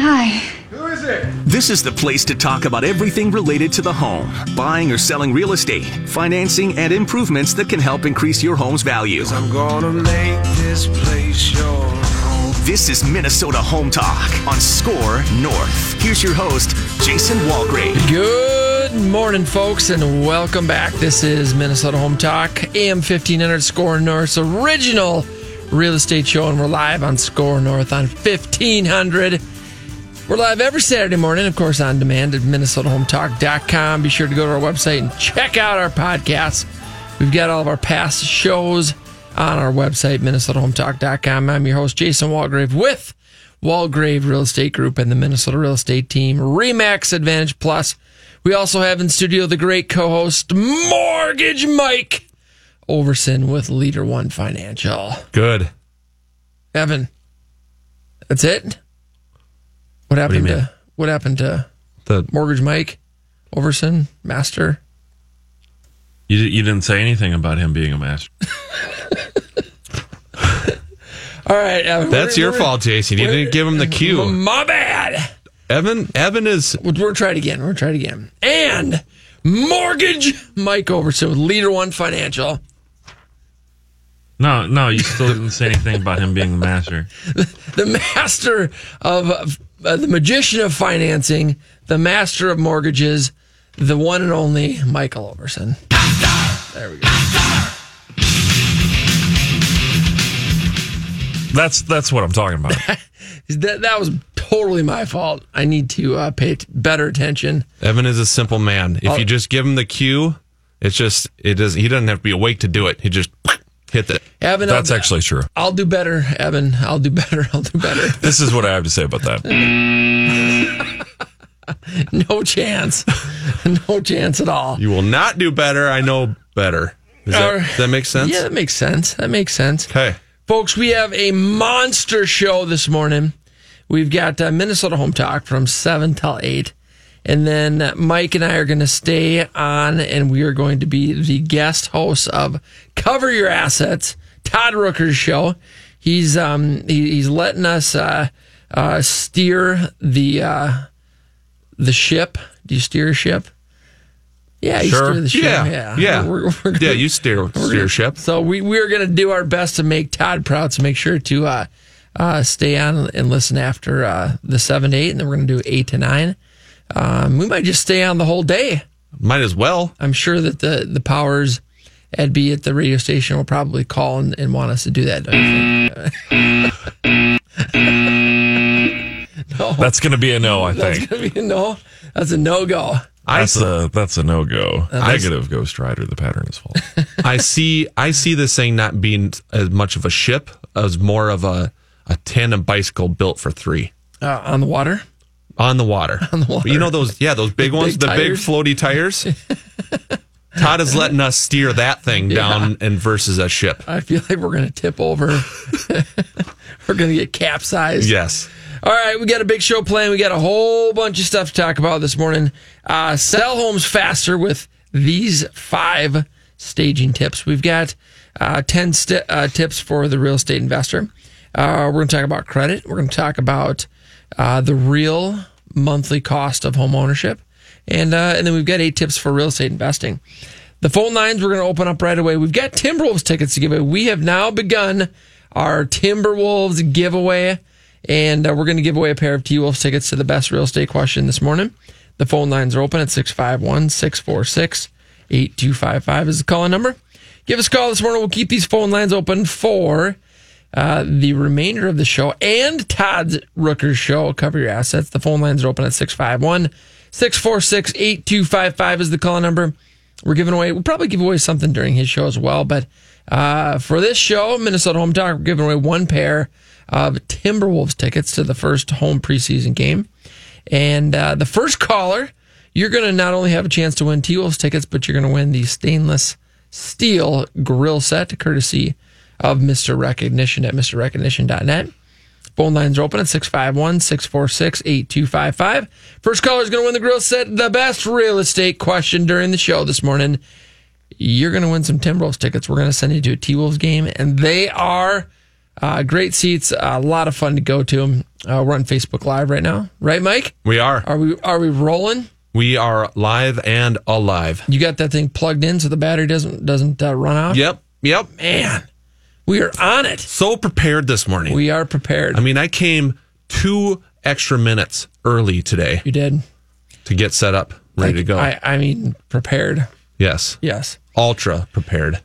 Hi. Who is it? This is the place to talk about everything related to the home buying or selling real estate, financing, and improvements that can help increase your home's value. I'm gonna make this place your home. This is Minnesota Home Talk on SKOR North. Here's your host, Jason Walgrave. Good morning, folks, and welcome back. This is Minnesota Home Talk, AM 1500 SKOR North's original real estate show, and we're live on SKOR North on 1500. We're live every Saturday morning, of course, on demand at MinnesotaHometalk.com. Be sure to go to our website and check out our podcasts. We've got all of our past shows on our website, MinnesotaHometalk.com. I'm your host, Jason Walgrave, with Walgrave Real Estate Group and the Minnesota Real Estate Team, Remax Advantage Plus. We also have in studio the great co host, Mortgage Mike Overson with Leader One Financial. Good. Evan, that's it? What happened mean? to what happened to The Mortgage Mike Overson, Master? You, you didn't say anything about him being a master. All right, Evan, that's your fault, Jason. You didn't give him the cue. My bad. Evan Evan is We're we'll try it again. We're try it again. And Mortgage Mike Overson with Leader One Financial. No, no, you still didn't say anything about him being the master. the master of uh, the magician of financing, the master of mortgages, the one and only Michael Overson. There we go. That's that's what I'm talking about. That, that was totally my fault. I need to uh, pay t- better attention. Evan is a simple man. If I'll- you just give him the cue, it's just it does. He doesn't have to be awake to do it. He just hit it. Evan, That's I'll, actually true. I'll do better, Evan. I'll do better. I'll do better. This is what I have to say about that. No chance. No chance at all. You will not do better. I know better. Does that, Or- does that make sense? Yeah, that makes sense. That makes sense. Okay. Folks, we have a monster show this morning. We've got uh, Minnesota Home Talk from 7 till 8. And then Mike and I are going to stay on, and we are going to be the guest hosts of Cover Your Assets, Todd Rooker's show. He's um he, he's letting us uh, uh, steer the uh, the ship. Do you steer a ship? Yeah, you Sure. steer the ship. Yeah. yeah, Yeah. We're, we're gonna- Yeah. You steer steer ship. so we we're going to do our best to make Todd proud. So make sure to uh, uh, stay on and listen after uh, the seven to eight, and then we're going to do eight to nine. Um, we might just stay on the whole day. Might as well. I'm sure that the the powers at be at the radio station will probably call and, and want us to do that. Don't you think? no, That's going to be a no, I that's think. gonna be a no. That's a no go. I That's a that's a no go. Uh, Negative Ghost Rider. The pattern is false. I see. I see this thing not being as much of a ship as more of a a tandem bicycle built for three Uh, on the water. On the water. On the water. You know those? Yeah, those big ones, big the big floaty tires. Todd is letting us steer that thing down and versus a ship. I feel like we're going to tip over. we're going to get capsized. Yes. All right, we got a big show planned. We got a whole bunch of stuff to talk about this morning. Uh, sell homes faster with these five staging tips. We've got uh, 10 st- uh, tips for the real estate investor. Uh, we're going to talk about credit. We're going to talk about uh, the real monthly cost of home ownership. And, uh, and then we've got eight tips for real estate investing. The phone lines we're going to open up right away. We've got Timberwolves tickets to give away. We have now begun our Timberwolves giveaway, and uh, we're going to give away a pair of T Wolves tickets to the best real estate question this morning. The phone lines are open at 651 646 8255 is the calling number. Give us a call this morning. We'll keep these phone lines open for uh, the remainder of the show and Todd's Rooker's show. Cover your assets. The phone lines are open at 651 646 8255 is the call number. We're giving away, we'll probably give away something during his show as well. But uh, for this show, Minnesota Home Talk, we're giving away one pair of Timberwolves tickets to the first home preseason game. And uh, the first caller, you're going to not only have a chance to win T Wolves tickets, but you're going to win the stainless steel grill set, courtesy of Mr. Recognition at MrRecognition.net. Phone lines are open at 651 646 8255. First caller is going to win the grill set. The best real estate question during the show this morning. You're going to win some Timberwolves tickets. We're going to send you to a T Wolves game, and they are Uh, great seats, a lot of fun to go to. Uh, we're on Facebook Live right now, right, Mike? We are. Are we are we rolling? We are live and alive. You got that thing plugged in so the battery doesn't doesn't uh, run out. Yep. Yep. Man, we are on it. So prepared this morning. We are prepared. I mean, I came two extra minutes early today you did. to get set up, ready to go. I, I mean, prepared. yes. Yes. Ultra prepared.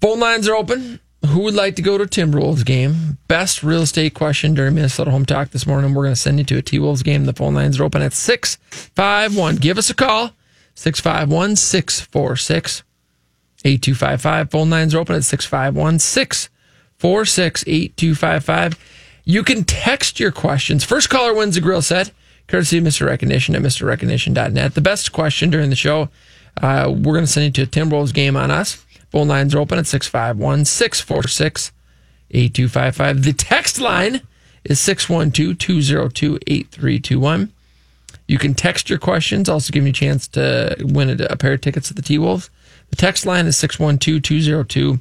Phone lines are open. Who would like to go to Timberwolves game? Best real estate question during Minnesota Home Talk this morning. We're going to send you to a T Wolves game. The phone lines are open at 651. Give us a call. 651 646 8255. Phone lines are open at 651 646 8255. You can text your questions. First caller wins a grill set, courtesy of Mr. Recognition at MrRecognition.net. The best question during the show, uh, we're going to send you to a Timberwolves game on us. Phone lines are open at 651 646 8255. The text line is 612 202 8321. You can text your questions, also give you a chance to win a, a pair of tickets to the T Wolves. The text line is 612 202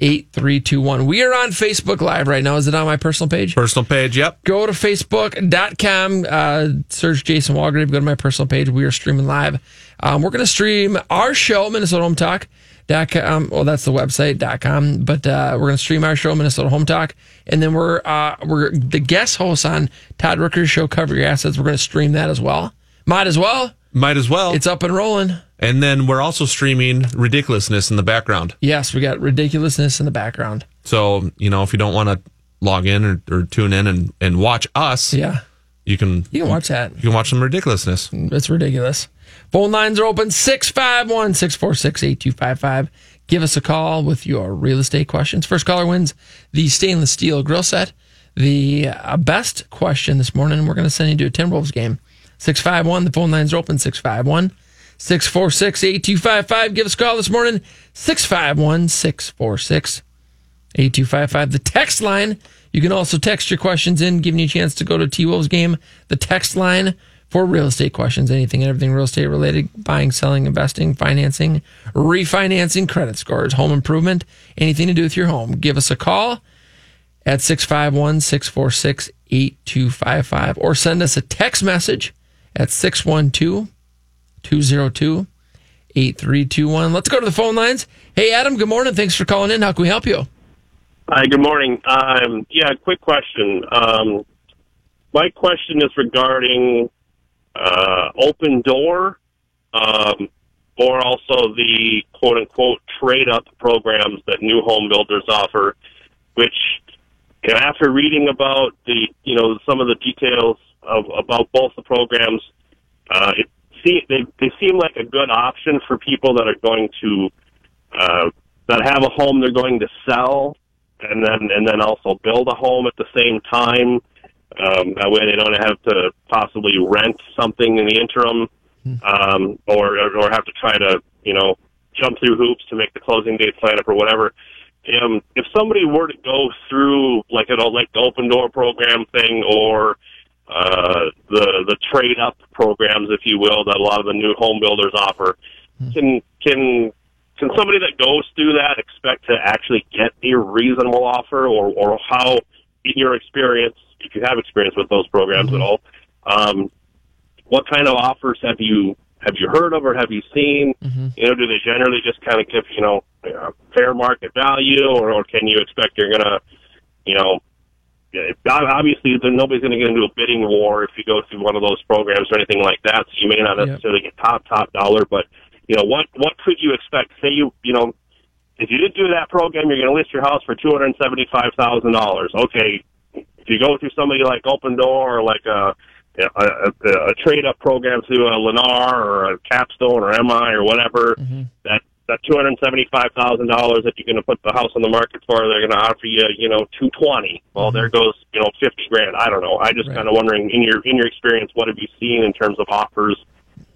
8321. We are on Facebook Live right now. Is it on my personal page? Personal page. Yep. Go to facebook.com, uh, search Jason Walgrave, go to my personal page. We are streaming live. Um, we're going to stream our show, Minnesota Home Talk. Dot com, well, that's the website dot com, but uh, we're going to stream our show, Minnesota Home Talk, and then we're uh, we're the guest host on Todd Rooker's show, Cover Your Assets. We're going to stream that as well. Might as well. Might as well. It's up and rolling. And then we're also streaming ridiculousness in the background. Yes, we got ridiculousness in the background. So, you know, if you don't want to log in or, or tune in and, and watch us, Yeah, you can you can watch that. you can watch some ridiculousness. It's ridiculous. Phone lines are open 651 646 8255. Give us a call with your real estate questions. First caller wins the stainless steel grill set. The uh, best question this morning, we're going to send you to a Timberwolves game. 651, the phone lines are open 651 646 8255. Give us a call this morning 651 646 8255. The text line, you can also text your questions in, giving you a chance to go to T Wolves game. The text line for real estate questions, anything and everything real estate related, buying, selling, investing, financing, refinancing, credit scores, home improvement, anything to do with your home. Give us a call at 651 646 8255 or send us a text message at 612 202 8321. Let's go to the phone lines. Hey, Adam, good morning. Thanks for calling in. How can we help you? Hi, good morning. Um, yeah, quick question. Um, my question is regarding uh, Opendoor, um, or also the quote unquote trade up programs that new home builders offer, which you know, after reading about the you know some of the details of about both the programs, uh, it see, they they seem like a good option for people that are going to uh, that have a home they're going to sell and then and then also build a home at the same time. Um, that way, they don't have to possibly rent something in the interim, um, or or have to try to you know jump through hoops to make the closing date sign up or whatever. Um, if somebody were to go through like an like the Opendoor program thing or uh, the the trade up programs, if you will, that a lot of the new home builders offer, can can can somebody that goes through that expect to actually get a reasonable offer, or or how, in your experience, if you have experience with those programs at all, um, what kind of offers have you have you heard of or have you seen? You know, do they generally just kind of give you know fair market value, or, or can you expect you're gonna, you know, obviously there- nobody's going to get into a bidding war if you go through one of those programs or anything like that. So you may not Yep. necessarily get top top dollar, but you know what what could you expect? Say you you know if you did do that program, you're going to list your house for two hundred seventy five thousand dollars. Okay, if you go through somebody like Opendoor or like a a, a, a trade up program through a Lennar or a Capstone or MI or whatever, mm-hmm. that that two hundred seventy five thousand dollars that you're going to put the house on the market for, they're going to offer you, you know, two twenty. Well, there goes, you know, fifty grand. I don't know. I just Right. kind of wondering in your in your experience, what have you seen in terms of offers,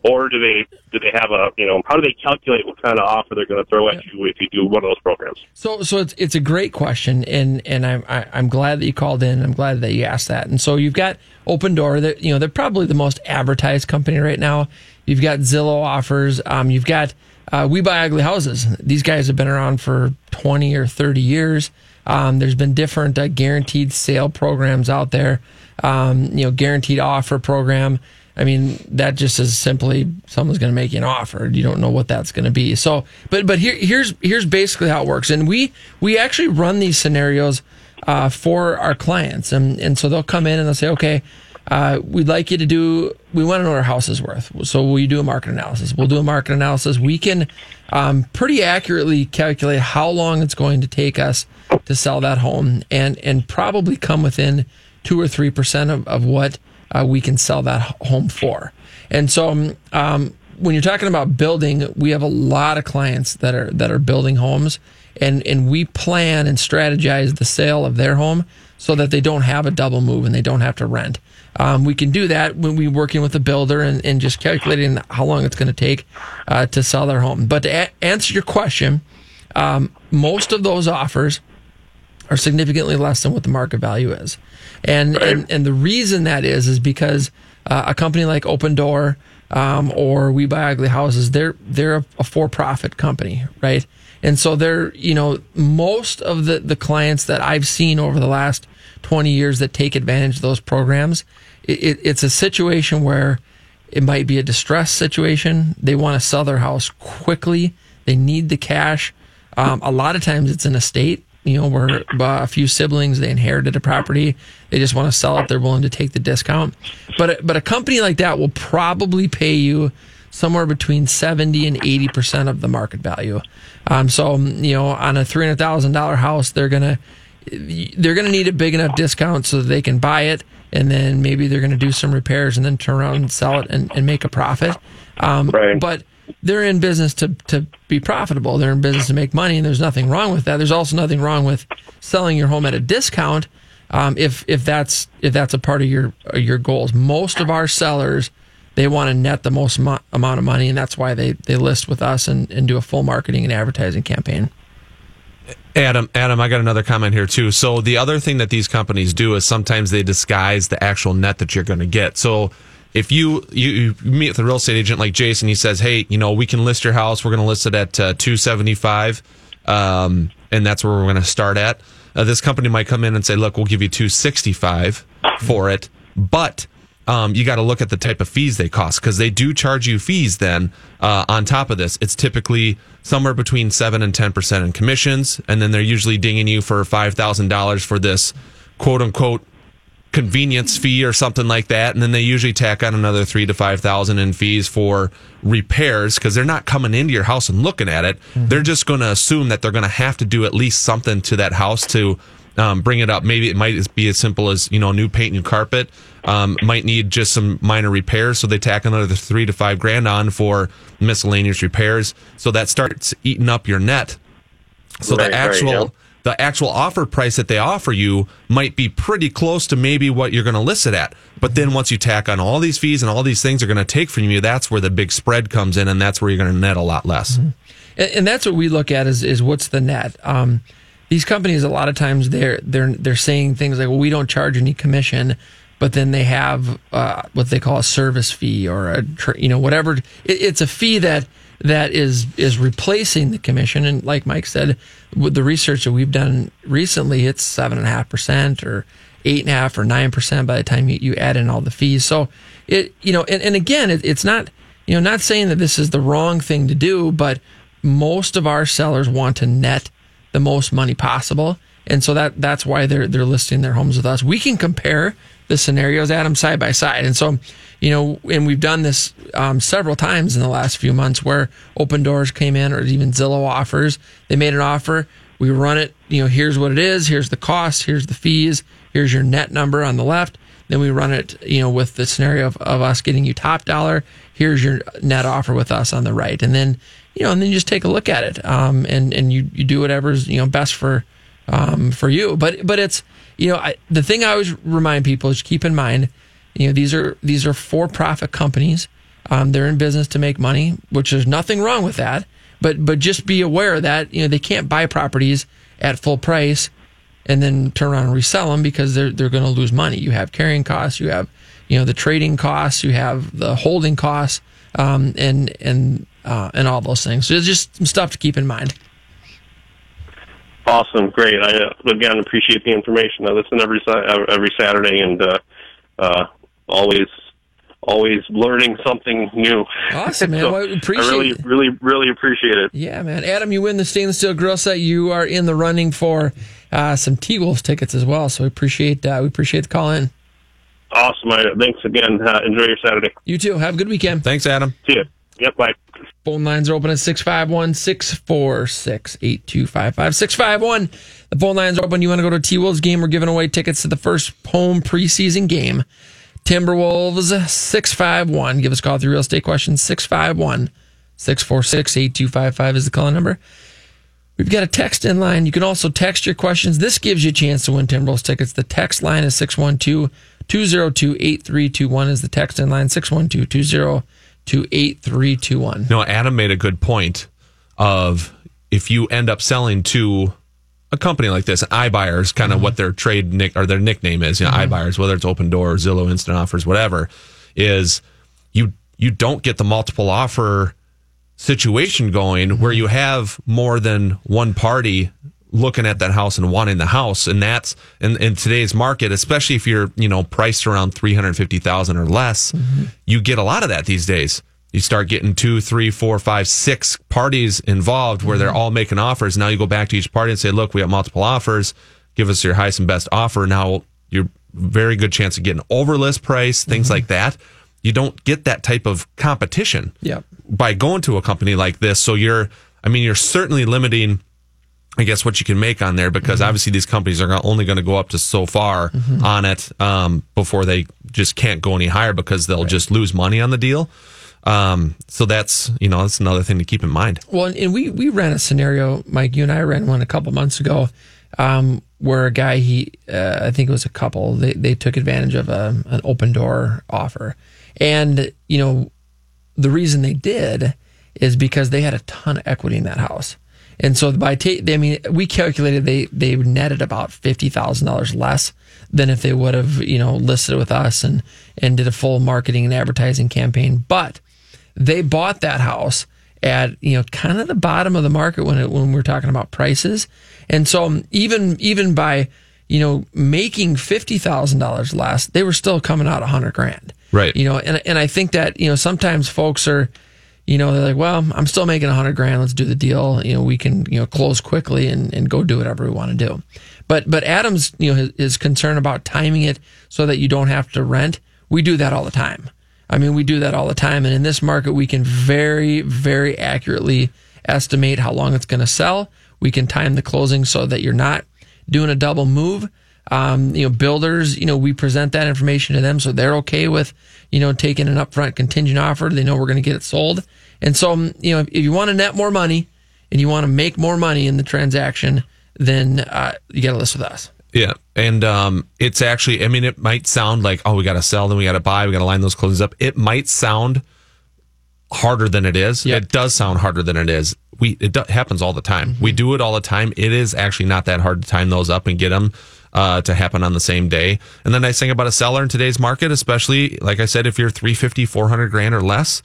or do they do they have a, you know, how do they calculate what kind of offer they're going to throw at you if you do one of those programs? So, so it's it's a great question, and and I'm I, I'm glad that you called in. I'm glad that you asked that. And so you've got Opendoor. That you know they're probably the most advertised company right now. You've got Zillow offers. Um, you've got uh, We Buy Ugly Houses. These guys have been around for 20 or 30 years. Um, there's been different uh, guaranteed sale programs out there. Um, you know, guaranteed offer program. I mean, that just is simply someone's going to make you an offer. You don't know what that's going to be. So, but but here here's here's basically how it works. And we we actually run these scenarios uh, for our clients, and and so they'll come in and they'll say, okay, uh, we'd like you to do. We want to know what our house is worth. So you do a market analysis? We'll do a market analysis. We can um, pretty accurately calculate how long it's going to take us to sell that home, and and probably come within two or three percent of, of what uh, we can sell that home for. And so, um, when you're talking about building, we have a lot of clients that are that are building homes, and and we plan and strategize the sale of their home so that they don't have a double move and they don't have to rent. Um, we can do that when we're working with a builder and, and just calculating how long it's going to take uh, to sell their home. But to a- answer your question, um, most of those offers are significantly less than what the market value is. And and, and the reason that is is because uh, a company like Opendoor um, or We Buy Ugly Houses, they're they're a, a for profit company, right? And so they're you know most of the the clients that I've seen over the last twenty years that take advantage of those programs, it, it, it's a situation where it might be a distress situation. They want to sell their house quickly. They need the cash. Um, a lot of times it's an estate you know, where a few siblings they inherited a property, they just want to sell it, they're willing to take the discount. But but a company like that will probably pay you somewhere between seventy and eighty percent of the market value. Um, so you know, on a three hundred thousand dollar house, they're gonna they're gonna need a big enough discount so that they can buy it, and then maybe they're gonna do some repairs and then turn around and sell it and, and make a profit. Um, Right. But they're in business to, to be profitable. They're in business to make money, and there's nothing wrong with that. There's also nothing wrong with selling your home at a discount um, if if that's if that's a part of your your goals. Most of our sellers they want to net the most mo- amount of money, and that's why they they list with us and, and do a full marketing and advertising campaign. Adam, Adam, I got another comment here too. So the other thing that these companies do is sometimes they disguise the actual net that you're going to get. So if you, you you meet with a real estate agent like Jason, he says, "Hey, you know, we can list your house. We're going to list it at uh, 275, um, and that's where we're going to start at." Uh, this company might come in and say, "Look, we'll give you 265 for it, but." Um, you got to look at the type of fees they cost because they do charge you fees then uh, on top of this. It's typically somewhere between 7 and 10% in commissions. And then they're usually dinging you for $5,000 for this quote unquote convenience fee or something like that. And then they usually tack on another three to 5,000 in fees for repairs because they're not coming into your house and looking at it. They're just going to assume that they're going to have to do at least something to that house to um, bring it up. Maybe it might be as simple as, you know, new paint, new carpet. Um, might need just some minor repairs. So they tack another three to five grand on for miscellaneous repairs. So that starts eating up your net. So Right, the right, actual yeah. the actual offer price that they offer you might be pretty close to maybe what you're going to list it at. But then once you tack on all these fees and all these things are going to take from you, that's where the big spread comes in, and that's where you're going to net a lot less. and, and that's what we look at is is what's the net. Um, these companies a lot of times they're they're they're saying things like, well, we don't charge any commission, but then they have uh, what they call a service fee or a you know whatever. It, it's a fee that that is is replacing the commission. And like Mike said, with the research that we've done recently, it's seven and a half percent or eight and a half or nine percent by the time you, you add in all the fees. So it you know, and, and again, it, it's not you know not saying that this is the wrong thing to do, but most of our sellers want to net the most money possible. And so that that's why they're they're listing their homes with us. We can compare the scenarios, Adam, side by side. And so, you know, and we've done this um, several times in the last few months where Opendoors came in or even Zillow offers. They made an offer. We run it, you know, here's what it is, here's the cost, here's the fees, here's your net number on the left. Then we run it, you know, with the scenario of, of us getting you top dollar. Here's your net offer with us on the right. And then, you know, and then you just take a look at it. Um, and, and you, you do whatever's, you know, best for, um, for you. But, but it's, you know, I, the thing I always remind people is keep in mind, you know, these are, these are for profit companies. Um, they're in business to make money, which there's nothing wrong with that. But, but just be aware that, you know, they can't buy properties at full price and then turn around and resell them because they're they're going to lose money. You have carrying costs, you have you know the trading costs, you have the holding costs, um, and and uh, and all those things. So it's just some stuff to keep in mind. Awesome, great. I uh, again appreciate the information. I listen every every Saturday, and uh, uh, always always learning something new. Awesome, man. So Well, we appreciate I really, it. really, really appreciate it. Yeah, man. Adam, you win the stainless steel grill set. You are in the running for uh, some T Wolves tickets as well. So we appreciate uh, we appreciate the call in. Awesome. I, thanks again. Uh, enjoy your Saturday. You too. Have a good weekend. Thanks, Adam. See you. Yep. Bye. Phone lines are open at 651 646 8255. 651. The phone lines are open. You want to go to T Wolves game? We're giving away tickets to the first home preseason game. Timberwolves 651. Give us a call through real estate questions. 651 646 8255 is the call number. We've got a text in line. You can also text your questions. This gives you a chance to win Timberwolves tickets. The text line is 612 202 8321 is the text in line 612 202 8321. No, Adam made a good point of if you end up selling to a company like this, iBuyer is kind of mm-hmm. what their trade nick or their nickname is, you know, mm-hmm. iBuyers, whether it's Opendoor, Zillow, Instant Offers, whatever, is you you don't get the multiple offer situation going where you have more than one party looking at that house and wanting the house. And that's in, in today's market especially if you're you know priced around 350000 or less mm-hmm. you get a lot of that these days. You start getting two three four five six parties involved where they're mm-hmm. all making offers. Now you go back to each party and say look we have multiple offers. Give us your highest and best offer. Now you're very good chance of getting over list price things mm-hmm. like that. You don't get that type of competition Yep. by going to a company like this. So you're, I mean, you're certainly limiting, I guess, what you can make on there because obviously these companies are only going to go up to so far on it um, before they just can't go any higher because they'll just lose money on the deal. Um, so that's you know that's another thing to keep in mind. Well, and- and we we ran a scenario, Mike. You and I ran one a couple months ago, um, where a guy he, uh, I think it was a couple, they they took advantage of a, an Opendoor offer, and you know, the reason they did is because they had a ton of equity in that house, and so by ta- I mean, we calculated they they netted about fifty thousand dollars less than if they would have you know listed with us and and did a full marketing and advertising campaign, but they bought that house at you know kind of the bottom of the market when it, when we're talking about prices, and so um, even even by you know making fifty thousand dollars less, they were still coming out a hundred grand. Right. You know, and and I think that you know sometimes folks are, you know, they're like, well, I'm still making a hundred grand. Let's do the deal. You know, we can you know close quickly and and go do whatever we want to do. But but Adam's you know his, his concern about timing it so that you don't have to rent. We do that all the time. I mean, we do that all the time. And in this market, we can very, very accurately estimate how long it's going to sell. We can time the closing so that you're not doing a double move. Um, you know, builders, you know, we present that information to them so they're okay with, you know, taking an upfront contingent offer. They know we're going to get it sold. And so, um, you know, if, if you want to net more money and you want to make more money in the transaction, then uh, you got to list with us. Yeah. And um, it's actually, I mean, it might sound like, oh, we got to sell, then we got to buy, we got to line those closings up. It might sound harder than it is. Yeah. It does sound harder than it is. We it do, happens all the time. We do it all the time. It is actually not that hard to time those up and get them uh, to happen on the same day. And the nice thing about a seller in today's market, especially like I said, if you're 350, 400 grand or less,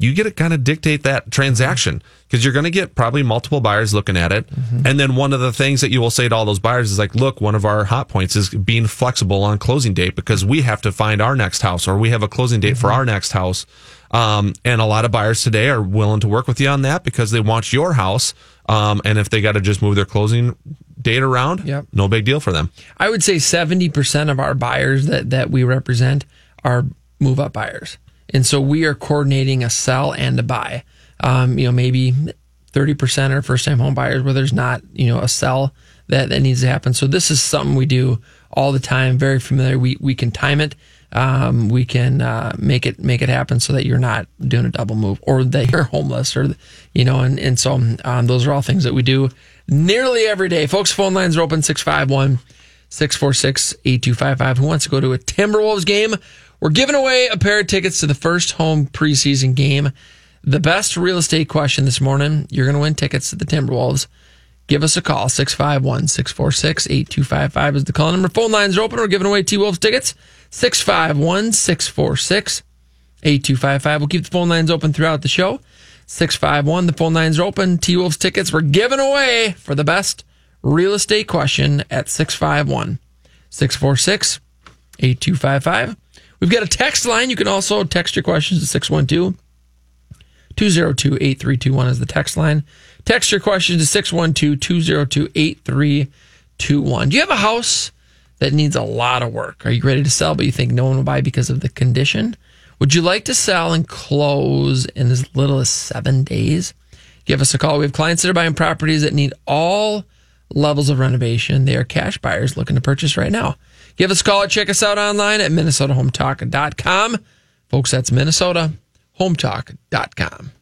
you get to kind of dictate that transaction because you're going to get probably multiple buyers looking at it. And then one of the things that you will say to all those buyers is like, look, one of our hot points is being flexible on closing date because we have to find our next house or we have a closing date for our next house. Um, and a lot of buyers today are willing to work with you on that because they want your house. Um, and if they got to just move their closing date around, Yep. no big deal for them. I would say 70% of our buyers that, that we represent are move up buyers. And so we are coordinating a sell and a buy. Um, you know, maybe 30% are first time home buyers where there's not, you know, a sell that, that needs to happen. So this is something we do all the time, very familiar. We, we can time it. Um, we can uh, make it make it happen so that you're not doing a double move or that you're homeless or you know and and so um, those are all things that we do nearly every day. Folks, phone lines are open 651 646 8255. Who wants to go to a Timberwolves game? We're giving away a pair of tickets to the first home preseason game. The best real estate question this morning you're going to win tickets to the Timberwolves. Give us a call. 651 646 8255 is the call number. Phone lines are open. We're giving away T Wolves tickets. 651 646 8255. We'll keep the phone lines open throughout the show. 651. The phone lines are open. T Wolves tickets were given away for the best real estate question at 651 646 8255. We've got a text line. You can also text your questions to 612 202 8321 is the text line. Text your questions to 612 202 8321. Do you have a house that needs a lot of work? Are you ready to sell, but you think no one will buy because of the condition? Would you like to sell and close in as little as seven days? Give us a call. We have clients that are buying properties that need all levels of renovation. They are cash buyers looking to purchase right now. Give us a call or check us out online at minnesotahometalk.com. Folks, that's minnesotahometalk.com.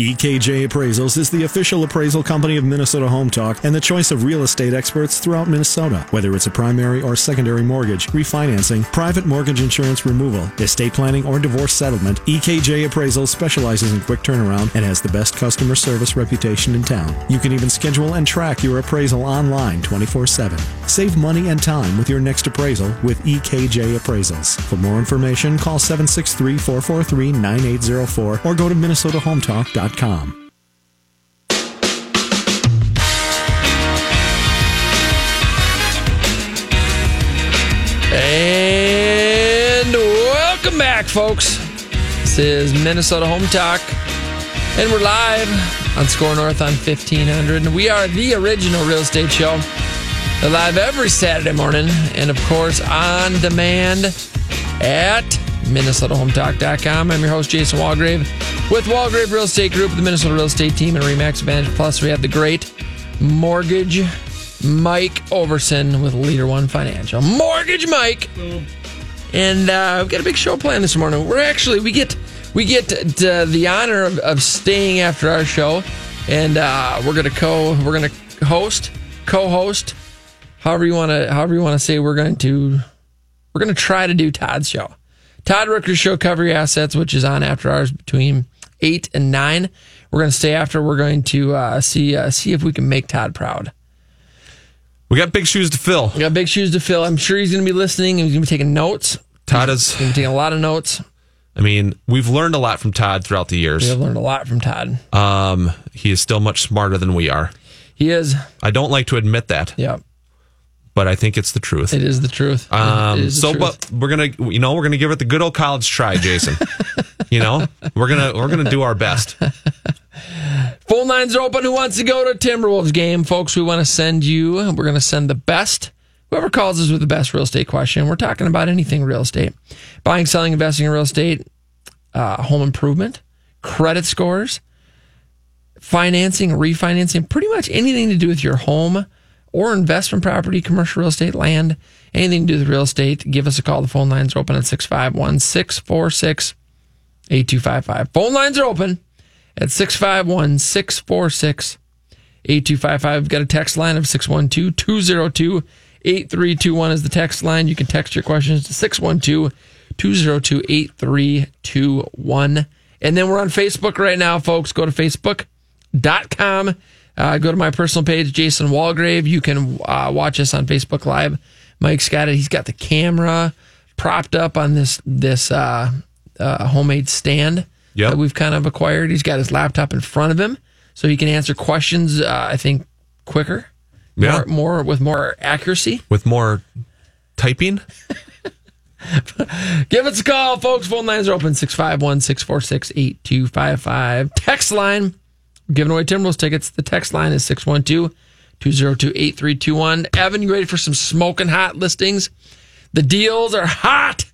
EKJ Appraisals is the official appraisal company of Minnesota Home Talk and the choice of real estate experts throughout Minnesota. Whether it's a primary or secondary mortgage, refinancing, private mortgage insurance removal, estate planning, or divorce settlement, EKJ Appraisals specializes in quick turnaround and has the best customer service reputation in town. You can even schedule and track your appraisal online 24 7. Save money and time with your next appraisal with EKJ Appraisals. For more information, call 763 443 9804 or go to MinnesotaHometalk.com. And welcome back, folks. This is Minnesota Home Talk, and we're live on SKOR North on 1500. And we are the original real estate show. Live every Saturday morning, and of course, on demand at MinnesotaHometalk.com. I'm your host, Jason Walgrave, with Walgrave Real Estate Group, the Minnesota Real Estate Team, and Remax Advantage Plus. We have the great mortgage Mike Overson with Leader One Financial. Mortgage Mike. And uh, we've got a big show planned this morning. We're actually we get we get the honor of, of staying after our show, and uh, we're gonna co we're gonna host co-host, however you want to however you want to say we're going to we're gonna try to do Todd's show. Todd Rooker's show Cover Your Assets, which is on after hours between eight and nine. We're gonna stay after. We're going to uh, see uh, see if we can make Todd proud. We got big shoes to fill. We got big shoes to fill. I'm sure he's going to be listening and he's going to be taking notes. Todd is. Going to be taking a lot of notes. I mean, we've learned a lot from Todd throughout the years. We have learned a lot from Todd. Um, he is still much smarter than we are. He is. I don't like to admit that, Yep. But I think it's the truth. It is the truth. Um, is the so, truth. but we're gonna, you know, we're gonna give it the good old college try, Jason. you know, we're gonna we're gonna do our best. Phone lines are open. Who wants to go to Timberwolves game, folks? We want to send you. We're going to send the best. Whoever calls us with the best real estate question. We're talking about anything real estate, buying, selling, investing in real estate, uh, home improvement, credit scores, financing, refinancing, pretty much anything to do with your home or investment property, commercial real estate, land, anything to do with real estate. Give us a call. The phone lines are open at 651 646 8255. Phone lines are open at 651 646 8255. We've got a text line of 612 202 8321 is the text line. You can text your questions to 612 202 8321. And then we're on Facebook right now, folks. Go to facebook.com. Uh, go to my personal page, Jason Walgrave. You can uh, watch us on Facebook Live. Mike's got it. He's got the camera propped up on this this uh, uh, homemade stand Yep. that we've kind of acquired. He's got his laptop in front of him, so he can answer questions. Uh, I think quicker, more, Yeah. more with more accuracy. With more typing, Give us a call, folks. Phone lines are open 651 646 8255. Text line. Giving away Timberwolves tickets. The text line is 612 202 8321. Evan, you ready for some smoking hot listings? The deals are hot.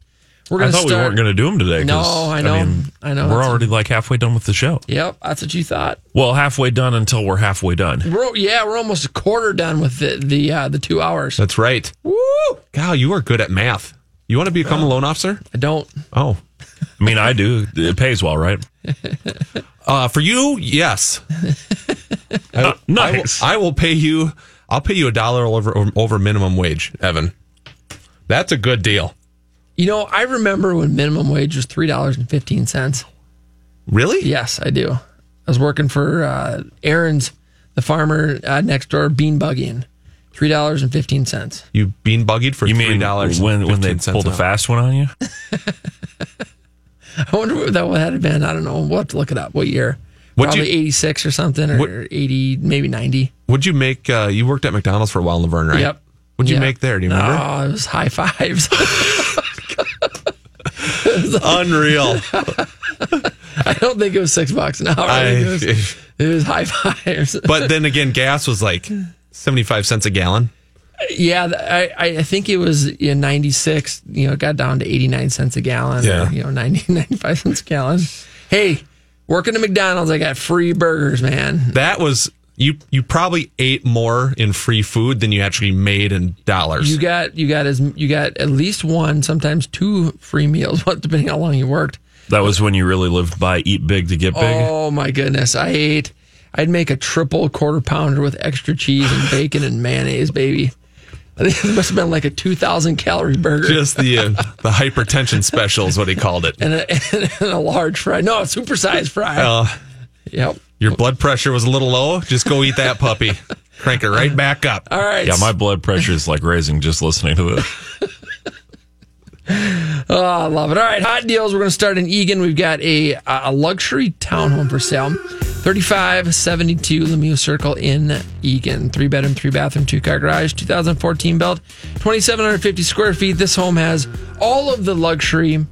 We're going to I thought start. we weren't going to do them today. No, I know. mean, I know. We're That's- already like halfway done with the show. Yep, that's what you thought. Well, halfway done until we're halfway done. We're, yeah, we're almost a quarter done with the the, uh, the two hours. that's right. Woo! God, you are good at math. You want to become a loan officer? I don't. Oh, I mean, I do. It pays well, right? uh, for you, yes. I, nice. I will, I will pay you. I'll pay you a dollar over over minimum wage, Evan. That's a good deal. You know, I remember when minimum wage was three dollars and fifteen cents. Really? Yes, I do. I was working for uh, Aaron's, the farmer uh, next door, bean bugging. Three dollars and fifteen cents. You bean buggied for You three mean dollars when when they pulled a fast one on you? I wonder what that would have been. I don't know. We'll have to look it up. What year? What'd Probably you- eighty six or something, or What- eighty, maybe ninety. Would you make? Uh, you worked at McDonald's for a while, in Luverne, right? Yep. What'd you Yeah. make there? Do you remember? Oh, it was high fives. Unreal. I don't think it was six bucks an hour. I, it, was, it was high fives. but then again, gas was like seventy-five cents a gallon. Yeah, I, I think it was in 96, you know, it got down to 89 cents a gallon. Yeah. Or, you know, 90, 95 cents a gallon. Hey, working at McDonald's, I got free burgers, man. That was you. You probably ate more in free food than you actually made in dollars. You got you got as you got at least one, sometimes two free meals, depending how long you worked. That was when you really lived by eat big to get big. Oh my goodness. I ate I'd make a triple quarter pounder with extra cheese and bacon and mayonnaise, baby. I think it must have been like a 2,000 calorie burger. Just the uh, the hypertension special is what he called it. and a, and a large fry. No, a supersized fry. Uh, yep. your blood pressure was a little low. Just go eat that puppy. Crank it right back up. All right. Yeah, my blood pressure is like raising just listening to this. Oh, I love it. All right, hot deals. We're going to start in Eagan. We've got a a luxury townhome for sale. 3572 Lemieux Circle in Eagan. Three bedroom, three bathroom, two car garage, 2014 built, 2,750 square feet. This home has all of the luxury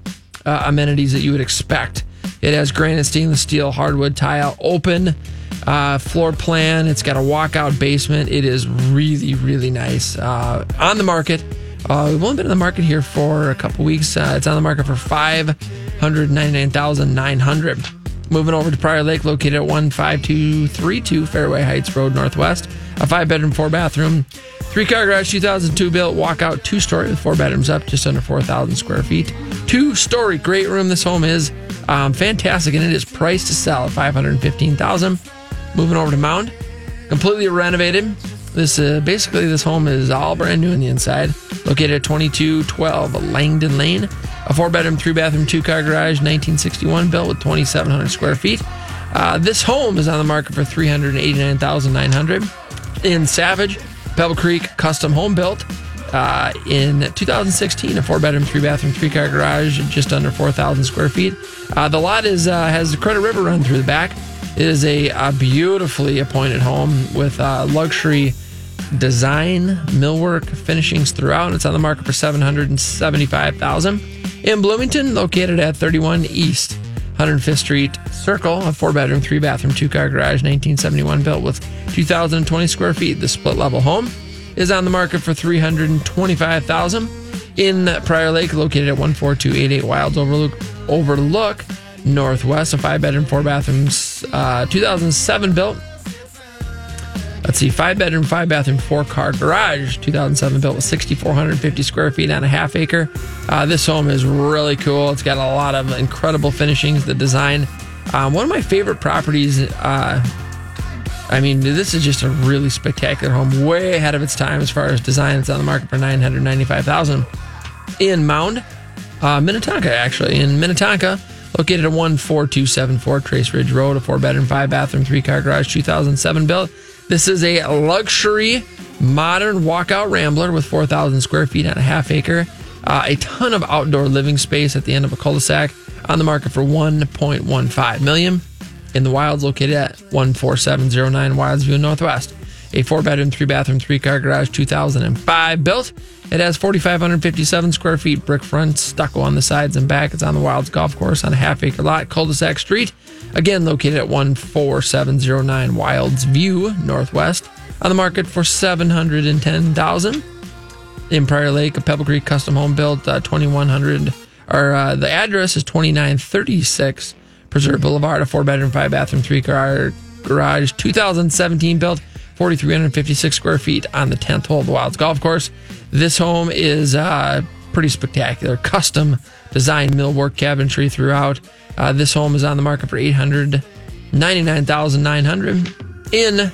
uh, amenities that you would expect. It has granite, stainless steel, hardwood, tile, open uh, floor plan. It's got a walkout basement. It is really, really nice. Uh, on the market. Uh, we've only been in the market here for a couple weeks. Uh, it's on the market for 599900 Moving over to Prior Lake, located at one five two three two Fairway Heights Road Northwest. A five-bedroom, four-bathroom, three-car garage, two thousand two built, walkout, two-story with four bedrooms up, just under four thousand square feet. Two-story, great room. This home is um, fantastic, and it is priced to sell at five hundred fifteen thousand. Moving over to Mound, completely renovated. This uh, basically this home is all brand new on the inside. Located at 2212 Langdon Lane, a four bedroom, three bathroom, two car garage, 1961, built with 2,700 square feet. Uh, this home is on the market for 389900 in Savage, Pebble Creek, custom home built. Uh, in 2016, a four-bedroom, three-bathroom, three-car garage, just under 4,000 square feet. Uh, the lot is uh, has the Credit River run through the back. It is a, a beautifully appointed home with uh, luxury design, millwork, finishings throughout. It's on the market for 775,000. In Bloomington, located at thirty-one East 105th Street Circle, a four-bedroom, three-bathroom, two-car garage, 1971 built with 2,020 square feet. The split-level home is on the market for three hundred and twenty-five thousand. In Prior Lake, located at 14288 Wilds Overlook, Overlook Northwest, a five-bedroom, four bathrooms, uh, 2007 built. Let's see, five bedroom, five bathroom, four car garage, 2007 built with 6,450 square feet on a half acre. Uh, this home is really cool. It's got a lot of incredible finishings. The design, um, one of my favorite properties. Uh, I mean, this is just a really spectacular home, way ahead of its time as far as design. It's on the market for 995,000 in Mound, uh, Minnetonka, actually in Minnetonka. Located at 14274 Trace Ridge Road, a four bedroom, five bathroom, three car garage, 2007 built. This is a luxury, modern walkout rambler with 4,000 square feet on a half acre. Uh, a ton of outdoor living space at the end of a cul-de-sac on the market for 1.15 million. In the wilds, located at 14709 Wildsview Northwest. A four bedroom, three bathroom, three car garage, 2005 built. It has 4,557 square feet, brick front, stucco on the sides and back. It's on the Wilds Golf Course on a half acre lot, cul de sac street. Again, located at 14709 Wilds View Northwest. On the market for 710000 In Prior Lake, a Pebble Creek custom home built, uh, 2100 or uh, the address is 2936 Preserve Boulevard, a four bedroom, five bathroom, three car garage, 2017 built, 4,356 square feet on the 10th hole of the Wilds Golf Course. This home is uh, pretty spectacular. Custom designed millwork cabinetry throughout. Uh, this home is on the market for 899900 in